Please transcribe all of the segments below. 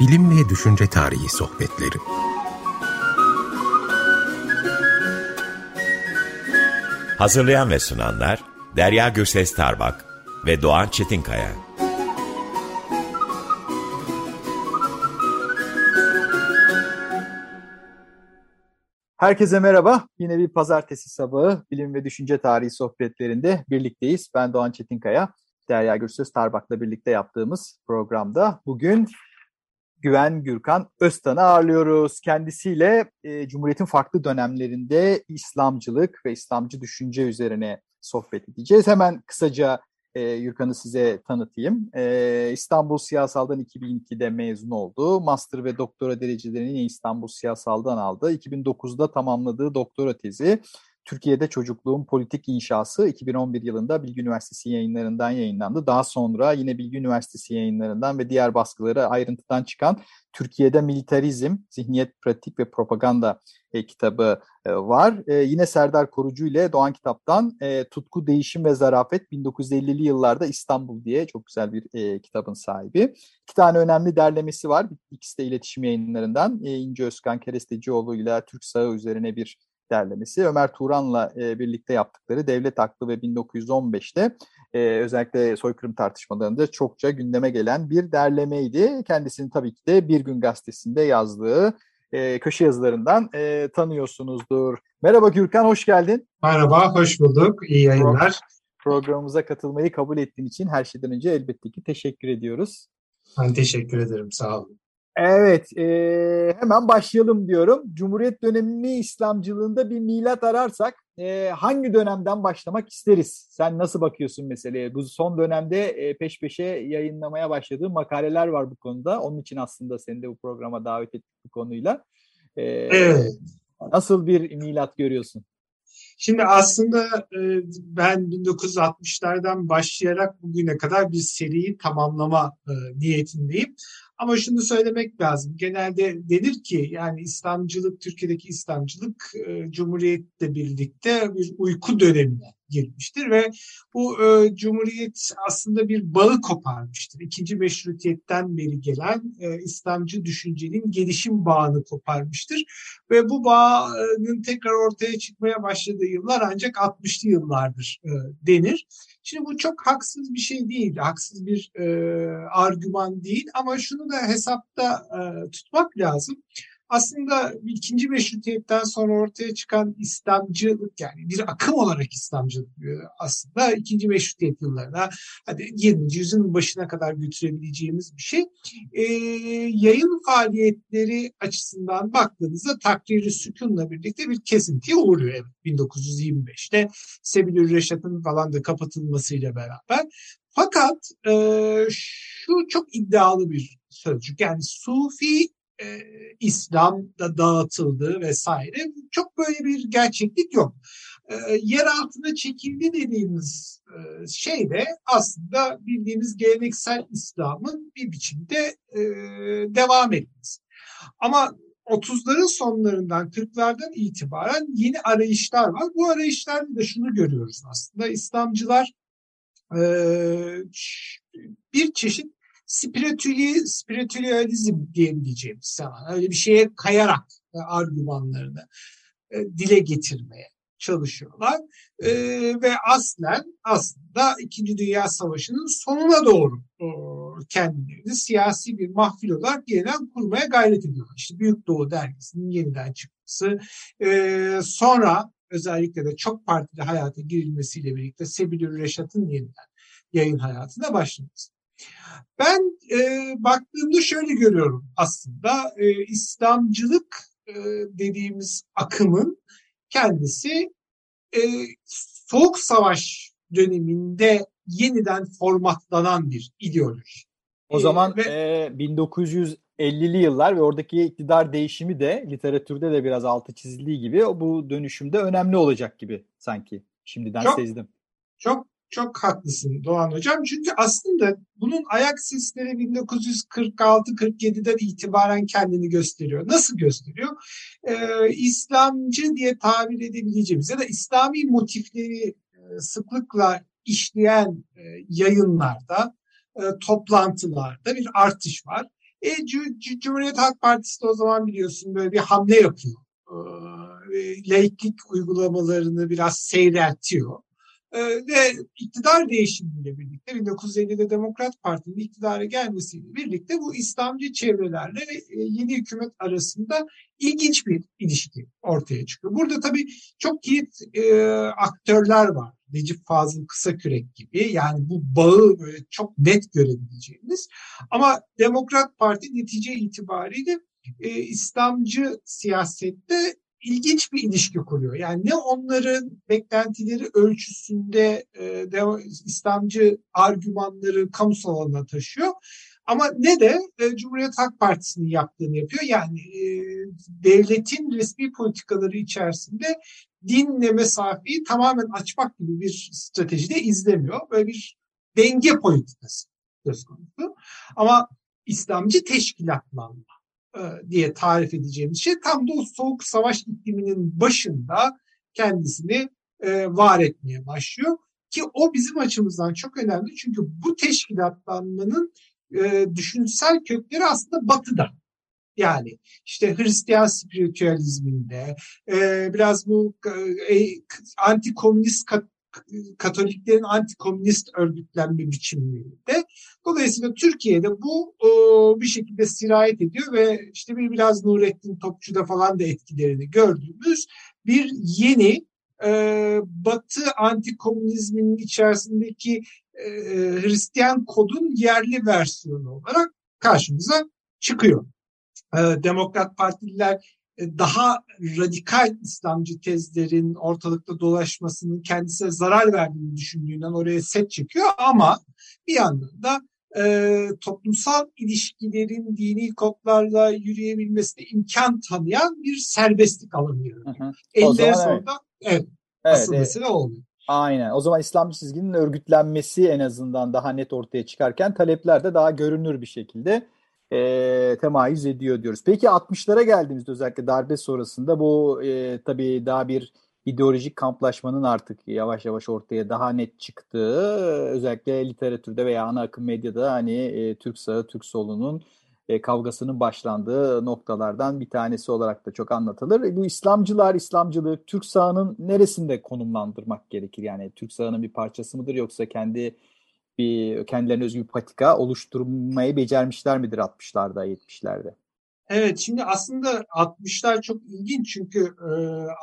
Bilim ve Düşünce Tarihi Sohbetleri Hazırlayan ve sunanlar Derya Gürses Tarbak ve Doğan Çetinkaya. Herkese merhaba. Yine bir pazartesi sabahı bilim ve düşünce tarihi sohbetlerinde birlikteyiz. Ben Doğan Çetinkaya, Derya Gürsöz Tarbak'la birlikte yaptığımız programda bugün Güven Gürkan Öztan'ı ağırlıyoruz. Kendisiyle e, Cumhuriyet'in farklı dönemlerinde İslamcılık ve İslamcı düşünce üzerine sohbet edeceğiz. Hemen kısaca e, Gürkan'ı size tanıtayım. E, İstanbul Siyasal'dan 2002'de mezun oldu. Master ve doktora derecelerini İstanbul Siyasal'dan aldı. 2009'da tamamladığı doktora tezi Türkiye'de Çocukluğun Politik İnşası 2011 yılında Bilgi Üniversitesi yayınlarından yayınlandı. Daha sonra yine Bilgi Üniversitesi yayınlarından ve diğer baskıları ayrıntıdan çıkan Türkiye'de Militarizm, Zihniyet, Pratik ve Propaganda e, kitabı e, var. E, yine Serdar Korucu ile Doğan Kitap'tan e, Tutku, Değişim ve Zarafet 1950'li yıllarda İstanbul diye çok güzel bir e, kitabın sahibi. İki tane önemli derlemesi var. İkisi de iletişim yayınlarından. E, İnce Özkan Kerestecioğlu ile Türk Sağı üzerine bir derlemesi. Ömer Turan'la e, birlikte yaptıkları Devlet Aklı ve 1915'te e, özellikle soykırım tartışmalarında çokça gündeme gelen bir derlemeydi. Kendisini tabii ki de Bir Gün Gazetesi'nde yazdığı e, köşe yazılarından e, tanıyorsunuzdur. Merhaba Gürkan, hoş geldin. Merhaba, hoş bulduk. İyi yayınlar. Programımıza katılmayı kabul ettiğin için her şeyden önce elbette ki teşekkür ediyoruz. Ben teşekkür ederim, sağ olun. Evet, e, hemen başlayalım diyorum. Cumhuriyet dönemi İslamcılığında bir milat ararsak e, hangi dönemden başlamak isteriz? Sen nasıl bakıyorsun meseleye? Bu son dönemde e, peş peşe yayınlamaya başladığın makaleler var bu konuda. Onun için aslında seni de bu programa davet ettik bu konuyla. E, evet. Nasıl bir milat görüyorsun? Şimdi aslında e, ben 1960'lardan başlayarak bugüne kadar bir seriyi tamamlama e, niyetindeyim. Ama şunu söylemek lazım. Genelde denir ki yani İslamcılık, Türkiye'deki İslamcılık e, Cumhuriyet'le birlikte bir uyku dönemine girmiştir ve bu e, Cumhuriyet aslında bir bağı koparmıştır. İkinci meşrutiyetten beri gelen e, İslamcı düşüncenin gelişim bağını koparmıştır ve bu bağın tekrar ortaya çıkmaya başladığı yıllar ancak 60'lı yıllardır e, denir. Şimdi bu çok haksız bir şey değil, haksız bir e, argüman değil ama şunu da hesapta e, tutmak lazım aslında ikinci meşrutiyetten sonra ortaya çıkan İslamcılık yani bir akım olarak İslamcılık aslında ikinci meşrutiyet yıllarına hadi 20. yüzyılın başına kadar götürebileceğimiz bir şey. E, yayın faaliyetleri açısından baktığınızda takdiri sükunla birlikte bir kesintiye uğruyor evet 1925'te Sebilür Reşat'ın falan da kapatılmasıyla beraber. Fakat e, şu çok iddialı bir sözcük yani Sufi e, İslam'da dağıtıldı vesaire. Çok böyle bir gerçeklik yok. E, yer altına çekildi dediğimiz e, şey de aslında bildiğimiz geleneksel İslam'ın bir biçimde e, devam etmesi. Ama 30'ların sonlarından 40'lardan itibaren yeni arayışlar var. Bu arayışlarda da şunu görüyoruz aslında. İslamcılar e, bir çeşit spiritüeli, spiritüalizm diyebileceğimiz zaman öyle bir şeye kayarak e, argümanlarını e, dile getirmeye çalışıyorlar. E, ve aslen aslında İkinci Dünya Savaşı'nın sonuna doğru e, kendilerini siyasi bir mahfil olarak yeniden kurmaya gayret ediyorlar. İşte Büyük Doğu Dergisi'nin yeniden çıkması, e, sonra özellikle de çok partili hayata girilmesiyle birlikte Sebilür Reşat'ın yeniden yayın hayatına başlaması. Ben e, baktığımda şöyle görüyorum aslında e, İslamcılık e, dediğimiz akımın kendisi e, Soğuk Savaş döneminde yeniden formatlanan bir ideoloji. O zaman e, ve, e, 1950'li yıllar ve oradaki iktidar değişimi de literatürde de biraz altı çizildiği gibi bu dönüşümde önemli olacak gibi sanki. Şimdiden çok, sezdim. Çok çok haklısın Doğan Hocam. Çünkü aslında bunun ayak sesleri 1946-47'den itibaren kendini gösteriyor. Nasıl gösteriyor? Ee, İslamcı diye tabir edebileceğimiz ya da İslami motifleri e, sıklıkla işleyen e, yayınlarda, e, toplantılarda bir artış var. E, Cumhuriyet Halk Partisi de o zaman biliyorsun böyle bir hamle yapıyor. E, laiklik uygulamalarını biraz seyreltiyor. E, ve iktidar değişimiyle birlikte 1950'de Demokrat Parti'nin iktidara gelmesiyle birlikte bu İslamcı çevrelerle e, yeni hükümet arasında ilginç bir ilişki ortaya çıkıyor. Burada tabii çok kilit e, aktörler var. Necip Fazıl Kısakürek gibi yani bu bağı böyle çok net görebileceğimiz ama Demokrat Parti netice itibariyle e, İslamcı siyasette ilginç bir ilişki kuruyor. Yani ne onların beklentileri ölçüsünde e, de, İslamcı argümanları kamusal alana taşıyor. Ama ne de e, Cumhuriyet Halk Partisi'nin yaptığını yapıyor. Yani e, devletin resmi politikaları içerisinde dinle mesafeyi tamamen açmak gibi bir stratejide izlemiyor. Böyle bir denge politikası söz konusu. Ama İslamcı teşkilatlanma diye tarif edeceğimiz şey tam da o soğuk savaş ikliminin başında kendisini e, var etmeye başlıyor. Ki o bizim açımızdan çok önemli çünkü bu teşkilatlanmanın e, düşünsel kökleri aslında batıda. Yani işte Hristiyan spiritüalizminde, e, biraz bu e, anti-komünist kat, Katoliklerin anti-komünist örgütlenme biçimlerinde. Dolayısıyla Türkiye'de bu o, bir şekilde sirayet ediyor ve işte bir biraz Nurettin Topçu'da falan da etkilerini gördüğümüz bir yeni e, Batı anti-komünizminin içerisindeki e, Hristiyan kodun yerli versiyonu olarak karşımıza çıkıyor. E, Demokrat Partililer e, daha radikal İslamcı tezlerin ortalıkta dolaşmasının kendisine zarar verdiğini düşündüğünden oraya set çekiyor ama bir yandan da e, toplumsal ilişkilerin dini kodlarla yürüyebilmesine imkan tanıyan bir serbestlik alanı yaratıyor. Eller sonunda evet, evet, asıl evet. mesele oluyor. Aynen. O zaman İslamcı çizginin örgütlenmesi en azından daha net ortaya çıkarken talepler de daha görünür bir şekilde e, temayüz ediyor diyoruz. Peki 60'lara geldiğimizde özellikle darbe sonrasında bu e, tabii daha bir ideolojik kamplaşmanın artık yavaş yavaş ortaya daha net çıktığı özellikle literatürde veya ana akım medyada hani e, Türk sağı Türk solunun e, kavgasının başlandığı noktalardan bir tanesi olarak da çok anlatılır. Bu İslamcılar, İslamcılığı Türk sağının neresinde konumlandırmak gerekir? Yani Türk sağının bir parçası mıdır yoksa kendi bir kendilerine özgü bir patika oluşturmayı becermişler midir 60'larda 70'lerde? Evet şimdi aslında 60'lar çok ilginç çünkü e,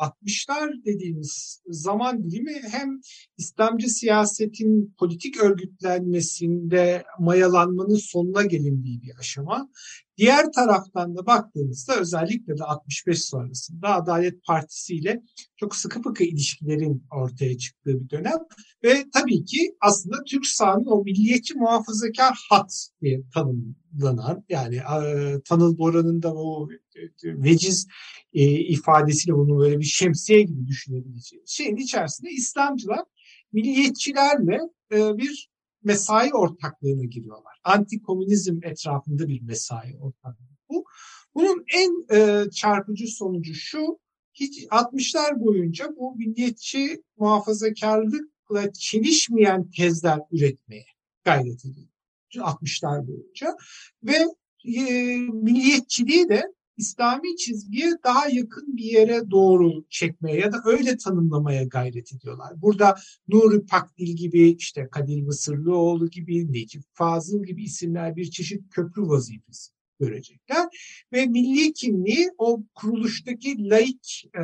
60'lar dediğimiz zaman dilimi hem İslamcı siyasetin politik örgütlenmesinde mayalanmanın sonuna gelindiği bir aşama. Diğer taraftan da baktığımızda özellikle de 65 sonrasında Adalet Partisi ile çok sıkı fıkı ilişkilerin ortaya çıktığı bir dönem ve tabii ki aslında Türk sahanın o milliyetçi muhafazakar hat diye tanımlanan yani e, Tanıl Bora'nın da o e, veciz e, ifadesiyle bunu böyle bir şemsiye gibi düşünebileceğiz. Şeyin içerisinde İslamcılar milliyetçilerle e, bir mesai ortaklığına giriyorlar. Anti-komünizm etrafında bir mesai ortaklığı bu. Bunun en e, çarpıcı sonucu şu, hiç 60'lar boyunca bu milliyetçi muhafazakarlıkla çelişmeyen tezler üretmeye gayret edildi. 60'lar boyunca ve e, milliyetçiliği de İslami çizgiye daha yakın bir yere doğru çekmeye ya da öyle tanımlamaya gayret ediyorlar. Burada Nuri Pakdil gibi, işte Kadir Mısırlıoğlu gibi, Necip Fazıl gibi isimler bir çeşit köprü vazifesi görecekler. Ve milli kimliği o kuruluştaki laik e,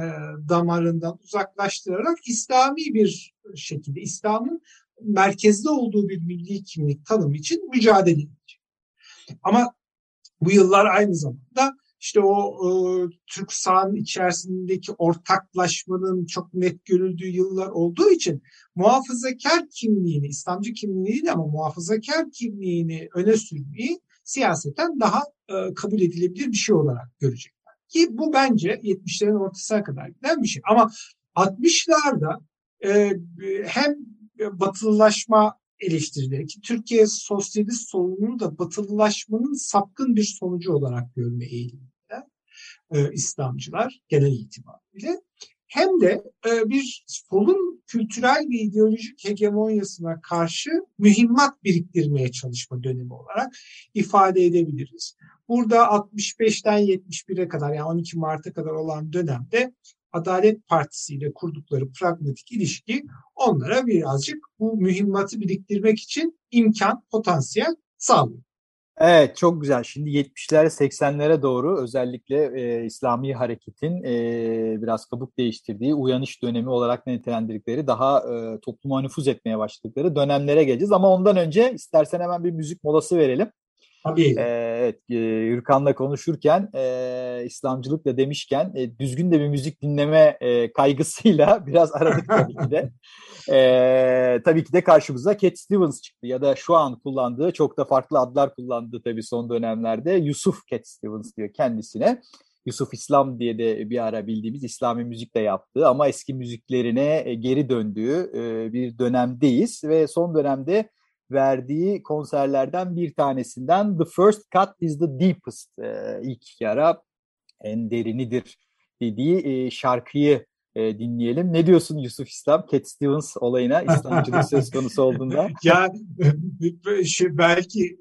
damarından uzaklaştırarak İslami bir şekilde, İslam'ın merkezde olduğu bir milli kimlik tanımı için mücadele edecek. Ama bu yıllar aynı zamanda işte o e, Türk sahanın içerisindeki ortaklaşmanın çok net görüldüğü yıllar olduğu için muhafazakar kimliğini, İslamcı kimliğini ama muhafazakar kimliğini öne sürmeyi siyaseten daha e, kabul edilebilir bir şey olarak görecekler. Ki bu bence 70'lerin ortasına kadar giden bir şey. Ama 60'larda e, hem batılılaşma eleştirileri ki Türkiye sosyalist solunun da batılılaşmanın sapkın bir sonucu olarak görme eğiliminde e, İslamcılar genel itibariyle. hem de e, bir solun kültürel ve ideolojik hegemonyasına karşı mühimmat biriktirmeye çalışma dönemi olarak ifade edebiliriz. Burada 65'ten 71'e kadar yani 12 Mart'a kadar olan dönemde Adalet Partisi ile kurdukları pragmatik ilişki onlara birazcık bu mühimmatı biriktirmek için imkan, potansiyel sağlıyor. Evet çok güzel. Şimdi 70'lere 80'lere doğru özellikle e, İslami hareketin e, biraz kabuk değiştirdiği uyanış dönemi olarak nitelendirdikleri daha e, topluma nüfuz etmeye başladıkları dönemlere geleceğiz. Ama ondan önce istersen hemen bir müzik molası verelim. Tabii. Evet, e, Yürkan'la konuşurken e, İslamcılıkla demişken e, düzgün de bir müzik dinleme e, kaygısıyla biraz aradık tabii ki de. E, tabii ki de karşımıza Cat Stevens çıktı ya da şu an kullandığı çok da farklı adlar kullandı tabii son dönemlerde. Yusuf Cat Stevens diyor kendisine. Yusuf İslam diye de bir ara bildiğimiz İslami müzik de yaptığı ama eski müziklerine geri döndüğü bir dönemdeyiz ve son dönemde verdiği konserlerden bir tanesinden The First Cut is the Deepest e, ilk yara en derinidir dediği şarkıyı e, dinleyelim. Ne diyorsun Yusuf İslam, Cat Stevens olayına İslamcılık söz konusu olduğunda? ya şey, belki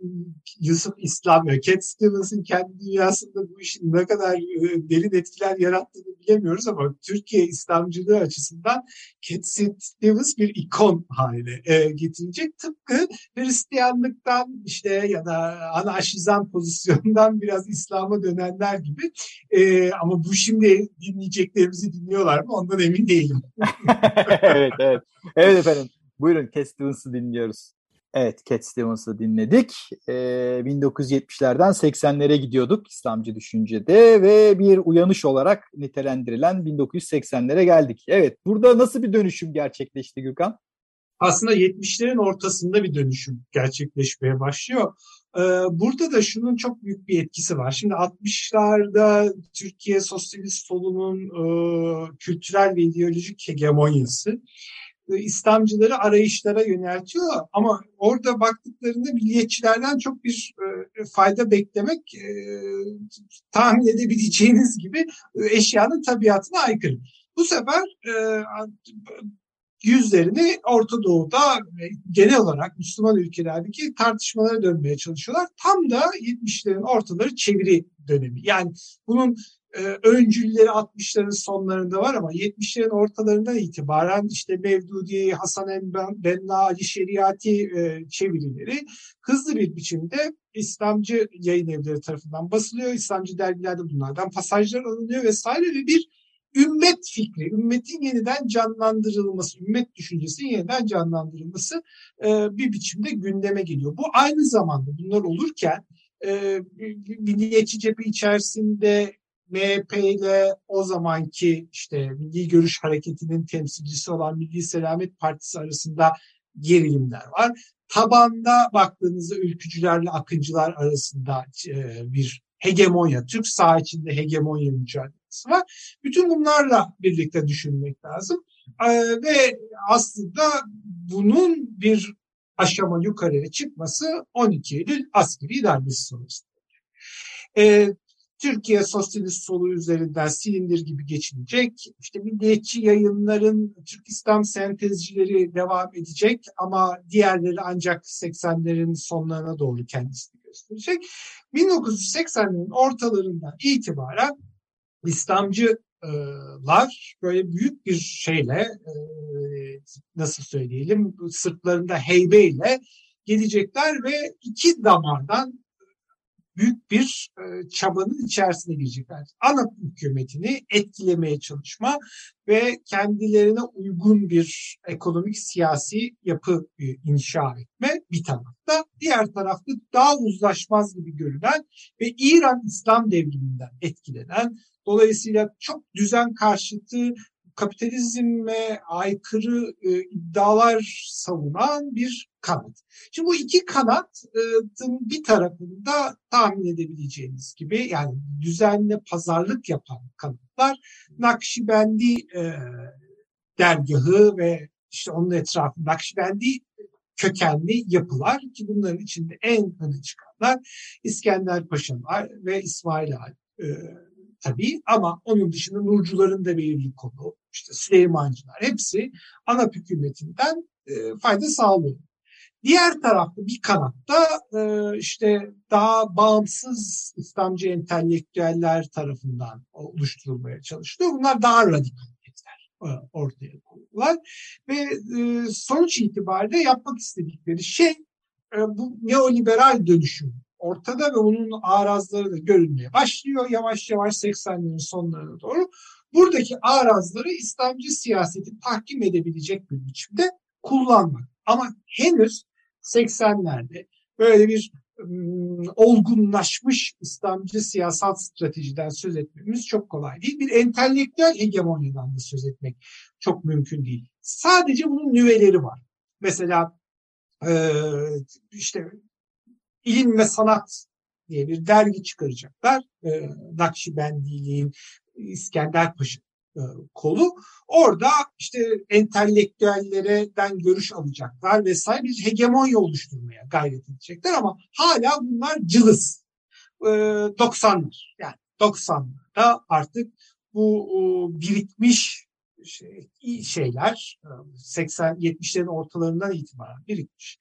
Yusuf İslam ya Cat Stevens'ın kendi dünyasında bu işin ne kadar e, derin etkiler yarattığını bilemiyoruz ama Türkiye İslamcılığı açısından Cat Stevens bir ikon haline e, getirecek. Tıpkı Hristiyanlıktan işte ya da anarşizan pozisyondan biraz İslam'a dönenler gibi. E, ama bu şimdi dinleyeceklerimizi dinliyorlar mı? Ondan emin değilim. evet, evet. Evet efendim. Buyurun Cat Stevens'ı dinliyoruz. Evet, Cat Stevens'ı dinledik. Ee, 1970'lerden 80'lere gidiyorduk İslamcı düşüncede ve bir uyanış olarak nitelendirilen 1980'lere geldik. Evet, burada nasıl bir dönüşüm gerçekleşti Gökhan? Aslında 70'lerin ortasında bir dönüşüm gerçekleşmeye başlıyor. Ee, burada da şunun çok büyük bir etkisi var. Şimdi 60'larda Türkiye sosyalist solunun e, kültürel ve ideolojik hegemonyası e, İslamcıları arayışlara yöneltiyor ama orada baktıklarında milliyetçilerden çok bir e, fayda beklemek tahmin edebileceğiniz gibi eşyanın tabiatına aykırı. Bu sefer yüzlerini Orta Doğu'da genel olarak Müslüman ülkelerdeki tartışmalara dönmeye çalışıyorlar. Tam da 70'lerin ortaları çeviri dönemi. Yani bunun e, öncülleri 60'ların sonlarında var ama 70'lerin ortalarından itibaren işte Mevdudi, Hasan Benna, Ali Şeriati e, çevirileri hızlı bir biçimde İslamcı yayın evleri tarafından basılıyor. İslamcı dergilerde bunlardan pasajlar alınıyor vesaire ve bir ümmet fikri, ümmetin yeniden canlandırılması, ümmet düşüncesinin yeniden canlandırılması e, bir biçimde gündeme geliyor. Bu aynı zamanda bunlar olurken e, milliyetçi cephe içerisinde MHP ile o zamanki işte Milli Görüş Hareketi'nin temsilcisi olan Milli Selamet Partisi arasında gerilimler var. Tabanda baktığınızda ülkücülerle akıncılar arasında e, bir hegemonya, Türk sağ içinde hegemonya mücadelesi var. Bütün bunlarla birlikte düşünmek lazım. E, ve aslında bunun bir aşama yukarıya çıkması 12 Eylül askeri darbesi sonrasında. E, Türkiye sosyalist solu üzerinden silindir gibi geçilecek. İşte milliyetçi yayınların Türk İslam sentezcileri devam edecek ama diğerleri ancak 80'lerin sonlarına doğru kendisini gösterecek. 1980'lerin ortalarından itibaren İslamcılar böyle büyük bir şeyle e, nasıl söyleyelim sırtlarında heybeyle gelecekler ve iki damardan büyük bir e, çabanın içerisine girecekler. Ana hükümetini etkilemeye çalışma ve kendilerine uygun bir ekonomik siyasi yapı e, inşa etme bir tarafta. Diğer tarafta daha uzlaşmaz gibi görülen ve İran İslam devriminden etkilenen dolayısıyla çok düzen karşıtı kapitalizme aykırı e, iddialar savunan bir kanat. Şimdi bu iki kanatın bir tarafında tahmin edebileceğiniz gibi yani düzenli pazarlık yapan kanatlar Nakşibendi e, dergahı ve işte onun etrafında Nakşibendi kökenli yapılar ki bunların içinde en öne çıkanlar İskender Paşalar ve İsmail e, tabii ama onun dışında Nurcuların da belirli konu, işte Süleymancılar hepsi ana hükümetinden e, fayda sağlıyor. Diğer tarafta bir kanatta e, işte daha bağımsız İslamcı entelektüeller tarafından oluşturulmaya çalışılıyor. Bunlar daha radikal tezler e, ortaya koyuyorlar. Ve e, sonuç itibariyle yapmak istedikleri şey e, bu neoliberal dönüşüm ortada ve onun arazları da görünmeye başlıyor yavaş yavaş 80'lerin sonlarına doğru. Buradaki arazları İslamcı siyaseti tahkim edebilecek bir biçimde kullanmak. Ama henüz 80'lerde böyle bir olgunlaşmış İslamcı siyasal stratejiden söz etmemiz çok kolay değil. Bir entelektüel hegemonyadan da söz etmek çok mümkün değil. Sadece bunun nüveleri var. Mesela işte ilim ve sanat diye bir dergi çıkaracaklar. E, Nakşibendiliğin İskender Paşa e, kolu. Orada işte entelektüellerden görüş alacaklar vesaire bir hegemonya oluşturmaya gayret edecekler ama hala bunlar cılız. E, 90'lar yani 90'larda artık bu birikmiş şey, şeyler 80-70'lerin ortalarından itibaren birikmiş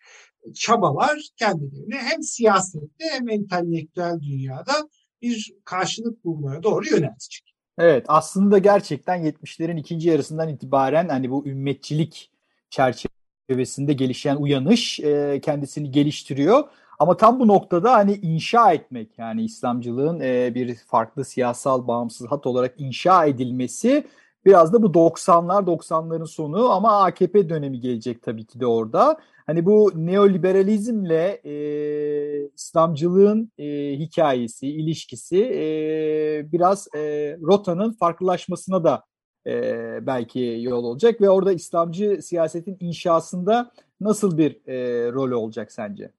çabalar kendilerini hem siyasette hem entelektüel dünyada bir karşılık bulmaya doğru yöneltecek. Evet aslında gerçekten 70'lerin ikinci yarısından itibaren hani bu ümmetçilik çerçevesinde gelişen uyanış e, kendisini geliştiriyor. Ama tam bu noktada hani inşa etmek yani İslamcılığın e, bir farklı siyasal bağımsız hat olarak inşa edilmesi biraz da bu 90'lar 90'ların sonu ama AKP dönemi gelecek tabii ki de orada. Hani bu neoliberalizmle e, İslamcılığın e, hikayesi, ilişkisi e, biraz e, rotanın farklılaşmasına da e, belki yol olacak ve orada İslamcı siyasetin inşasında nasıl bir e, rol olacak sence?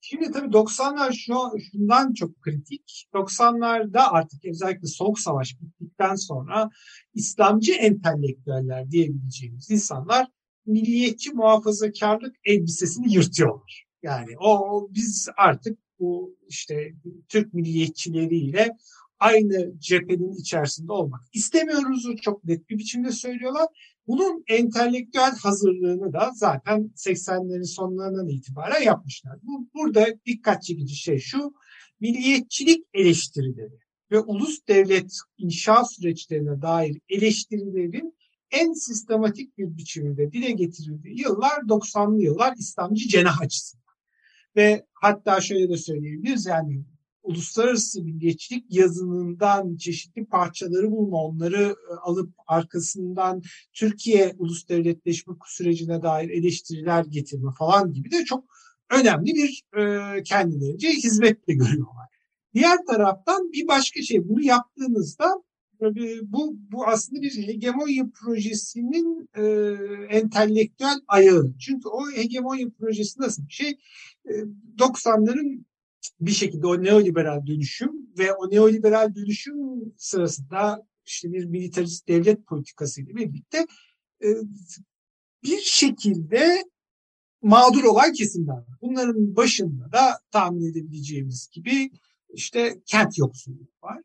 Şimdi tabii 90'lar şu, şundan çok kritik. 90'larda artık özellikle Soğuk Savaş bittikten sonra İslamcı entelektüeller diyebileceğimiz insanlar milliyetçi muhafazakarlık elbisesini yırtıyorlar. Yani o biz artık bu işte Türk milliyetçileriyle aynı cephenin içerisinde olmak istemiyoruz. Çok net bir biçimde söylüyorlar. Bunun entelektüel hazırlığını da zaten 80'lerin sonlarından itibaren yapmışlar. Bu, burada dikkat çekici şey şu, milliyetçilik eleştirileri ve ulus devlet inşa süreçlerine dair eleştirilerin en sistematik bir biçimde dile getirildiği yıllar 90'lı yıllar İslamcı cenah açısından. Ve hatta şöyle de söyleyebiliriz yani uluslararası milliyetçilik yazınından çeşitli parçaları bulma, onları e, alıp arkasından Türkiye ulus devletleşme sürecine dair eleştiriler getirme falan gibi de çok önemli bir e, kendilerince hizmetle görüyorlar. Diğer taraftan bir başka şey bunu yaptığınızda bu, bu aslında bir hegemonya projesinin e, entelektüel ayağı. Çünkü o hegemonya projesi nasıl bir şey? E, 90'ların bir şekilde o neoliberal dönüşüm ve o neoliberal dönüşüm sırasında işte bir militarist devlet politikası ile birlikte e, bir şekilde mağdur olan kesimler var. Bunların başında da tahmin edebileceğimiz gibi işte kent yoksulluğu var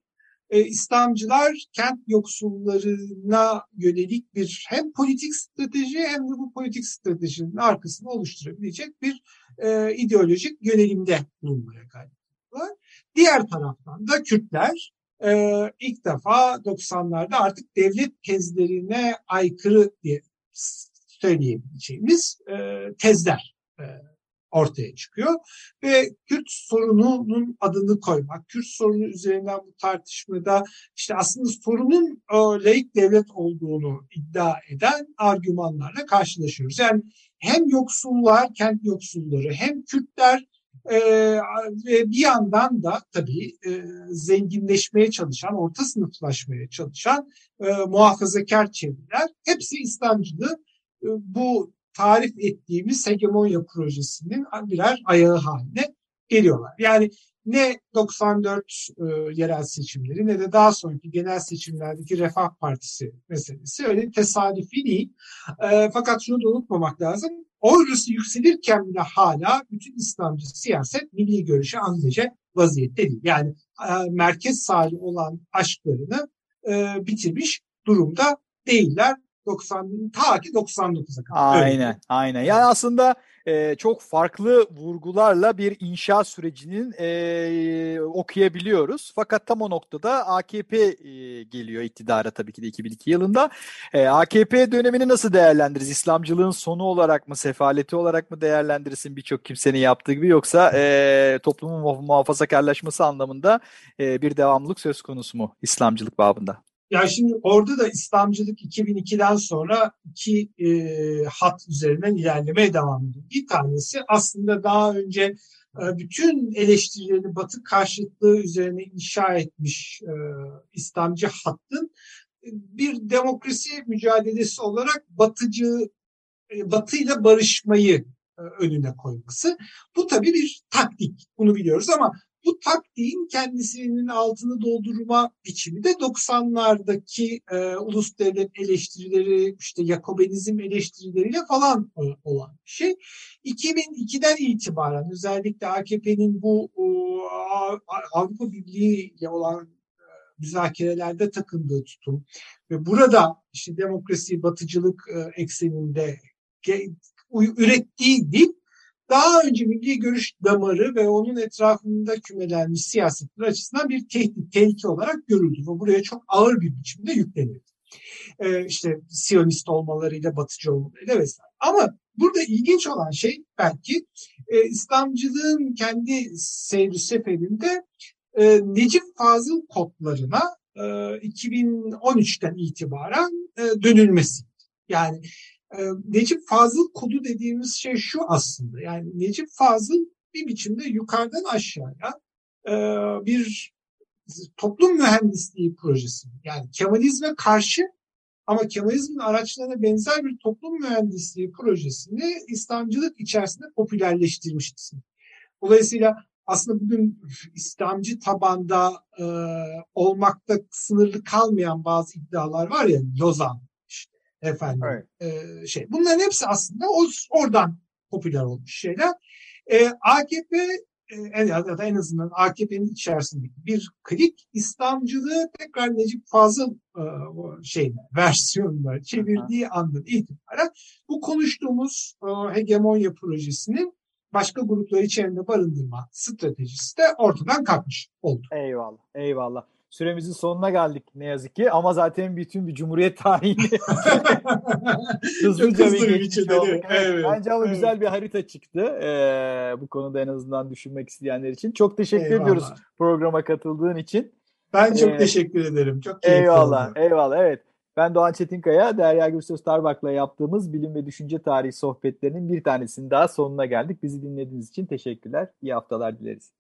e, İslamcılar kent yoksullarına yönelik bir hem politik strateji hem de bu politik stratejinin arkasını oluşturabilecek bir e, ideolojik yönelimde bulunmaya gayret ediyorlar. Diğer taraftan da Kürtler e, ilk defa 90'larda artık devlet tezlerine aykırı diye söyleyebileceğimiz e, tezler e, ortaya çıkıyor. Ve Kürt sorununun adını koymak, Kürt sorunu üzerinden bu tartışmada işte aslında sorunun e, laik devlet olduğunu iddia eden argümanlarla karşılaşıyoruz. Yani hem yoksullar, kent yoksulları hem Kürtler e, ve bir yandan da tabii e, zenginleşmeye çalışan, orta sınıflaşmaya çalışan e, muhafazakar çevreler hepsi İslamcılığı e, bu tarif ettiğimiz hegemonya projesinin birer ayağı haline geliyorlar. Yani ne 94 e, yerel seçimleri ne de daha sonraki genel seçimlerdeki Refah Partisi meselesi öyle tesadüfi değil. E, fakat şunu da unutmamak lazım. Oylusu yükselirken bile hala bütün İslamcı siyaset milli görüşe anlayacak vaziyette değil. Yani e, merkez sahibi olan aşklarını e, bitirmiş durumda değiller. 90 ta ki 99'a kadar. Aynen, Öyle. aynen. Yani aslında e, çok farklı vurgularla bir inşa sürecinin e, okuyabiliyoruz. Fakat tam o noktada AKP e, geliyor iktidara tabii ki de 2002 yılında. E, AKP dönemini nasıl değerlendiririz? İslamcılığın sonu olarak mı, sefaleti olarak mı değerlendirirsin birçok kimsenin yaptığı gibi yoksa e, toplumun muhafazakarlaşması anlamında e, bir devamlılık söz konusu mu İslamcılık babında? Yani şimdi orada da İslamcılık 2002'den sonra iki e, hat üzerinden ilerlemeye devam ediyor. Bir tanesi aslında daha önce e, bütün eleştirilerini Batı karşıtlığı üzerine inşa etmiş e, İslamcı hattın e, bir demokrasi mücadelesi olarak Batıcı e, Batı ile barışmayı e, önüne koyması. Bu tabii bir taktik. Bunu biliyoruz ama bu taktiğin kendisinin altını doldurma biçimi de 90'lardaki e, ulus devlet eleştirileri, işte Yakobenizm eleştirileriyle falan e, olan bir şey. 2002'den itibaren özellikle AKP'nin bu e, Avrupa Birliği ile olan e, müzakerelerde takındığı tutum ve burada işte demokrasi, batıcılık e, ekseninde ürettiği dil daha önce milli görüş damarı ve onun etrafında kümelenmiş siyasetler açısından bir tehdit, tehlike olarak görüldü ve buraya çok ağır bir biçimde yüklenildi. Ee, işte Siyonist olmalarıyla, Batıcı olmalarıyla vesaire. Ama burada ilginç olan şey belki e, İslamcılığın kendi seyri seferinde e, Necip Fazıl kodlarına e, 2013'ten itibaren e, dönülmesi. Yani ee, Necip Fazıl kodu dediğimiz şey şu aslında. Yani Necip Fazıl bir biçimde yukarıdan aşağıya e, bir toplum mühendisliği projesi. Yani Kemalizme karşı ama Kemalizmin araçlarına benzer bir toplum mühendisliği projesini İslamcılık içerisinde popülerleştirmiş isim. Dolayısıyla aslında bugün İslamcı tabanda e, olmakta sınırlı kalmayan bazı iddialar var ya Lozan, efendim evet. e, şey. Bunların hepsi aslında o, oradan popüler olmuş şeyler. E, AKP e, ya da en azından AKP'nin içerisindeki bir klik İslamcılığı tekrar Necip Fazıl e, şey versiyonlar çevirdiği Aha. andan itibaren bu konuştuğumuz e, hegemonya projesinin başka grupları içerisinde barındırma stratejisi de ortadan kalkmış oldu. Eyvallah, eyvallah. Süremizin sonuna geldik ne yazık ki ama zaten bütün bir cumhuriyet tarihini hızlıca bir geçmiş olduk. Evet, Bence ama evet. güzel bir harita çıktı. Ee, bu konuda en azından düşünmek isteyenler için. Çok teşekkür eyvallah. ediyoruz programa katıldığın için. Ben çok ee, teşekkür ederim. Çok keyifli Eyvallah, oldu. eyvallah. Evet. Ben Doğan Çetinkaya, Derya Gürsel Starbak'la yaptığımız bilim ve düşünce tarihi sohbetlerinin bir tanesinin daha sonuna geldik. Bizi dinlediğiniz için teşekkürler. İyi haftalar dileriz.